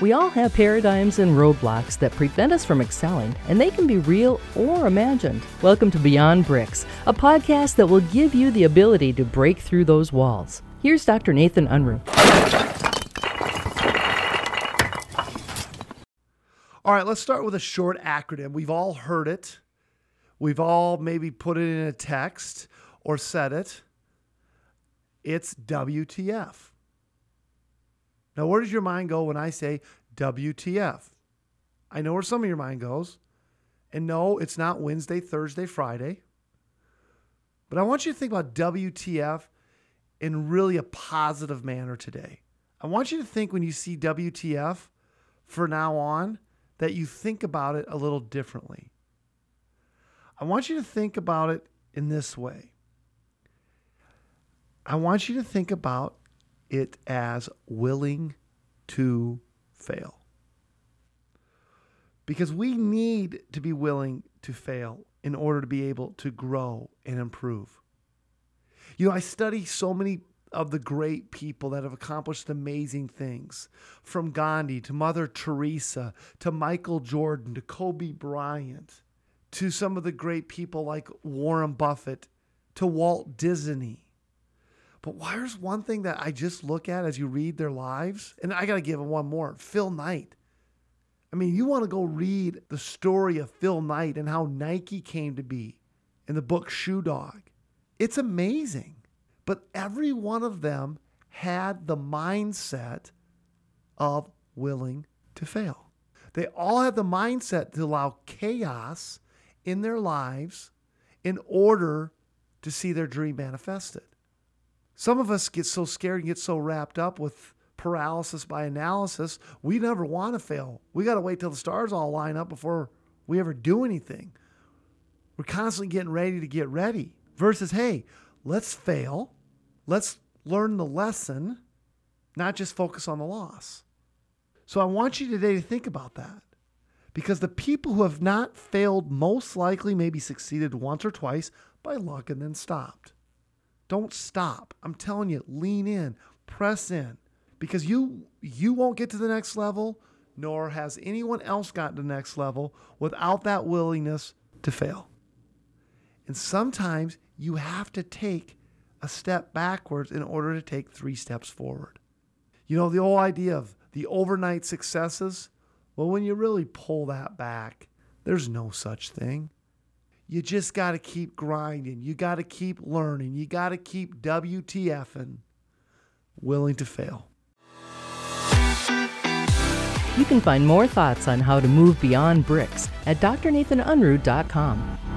We all have paradigms and roadblocks that prevent us from excelling, and they can be real or imagined. Welcome to Beyond Bricks, a podcast that will give you the ability to break through those walls. Here's Dr. Nathan Unruh. All right, let's start with a short acronym. We've all heard it. We've all maybe put it in a text or said it. It's WTF. Now, where does your mind go when I say WTF? I know where some of your mind goes. And no, it's not Wednesday, Thursday, Friday. But I want you to think about WTF in really a positive manner today. I want you to think when you see WTF for now on that you think about it a little differently. I want you to think about it in this way. I want you to think about it as willing to fail. Because we need to be willing to fail in order to be able to grow and improve. You know, I study so many of the great people that have accomplished amazing things from Gandhi to Mother Teresa to Michael Jordan to Kobe Bryant to some of the great people like Warren Buffett to Walt Disney but here's one thing that I just look at as you read their lives, and I got to give them one more Phil Knight. I mean, you want to go read the story of Phil Knight and how Nike came to be in the book Shoe Dog. It's amazing. But every one of them had the mindset of willing to fail. They all had the mindset to allow chaos in their lives in order to see their dream manifested. Some of us get so scared and get so wrapped up with paralysis by analysis, we never want to fail. We got to wait till the stars all line up before we ever do anything. We're constantly getting ready to get ready versus, hey, let's fail. Let's learn the lesson, not just focus on the loss. So I want you today to think about that because the people who have not failed most likely maybe succeeded once or twice by luck and then stopped. Don't stop. I'm telling you, lean in, press in because you you won't get to the next level nor has anyone else gotten to the next level without that willingness to fail. And sometimes you have to take a step backwards in order to take three steps forward. You know, the whole idea of the overnight successes, well, when you really pull that back, there's no such thing. You just got to keep grinding. You got to keep learning. You got to keep WTFing, willing to fail. You can find more thoughts on how to move beyond bricks at drnathanunruh.com.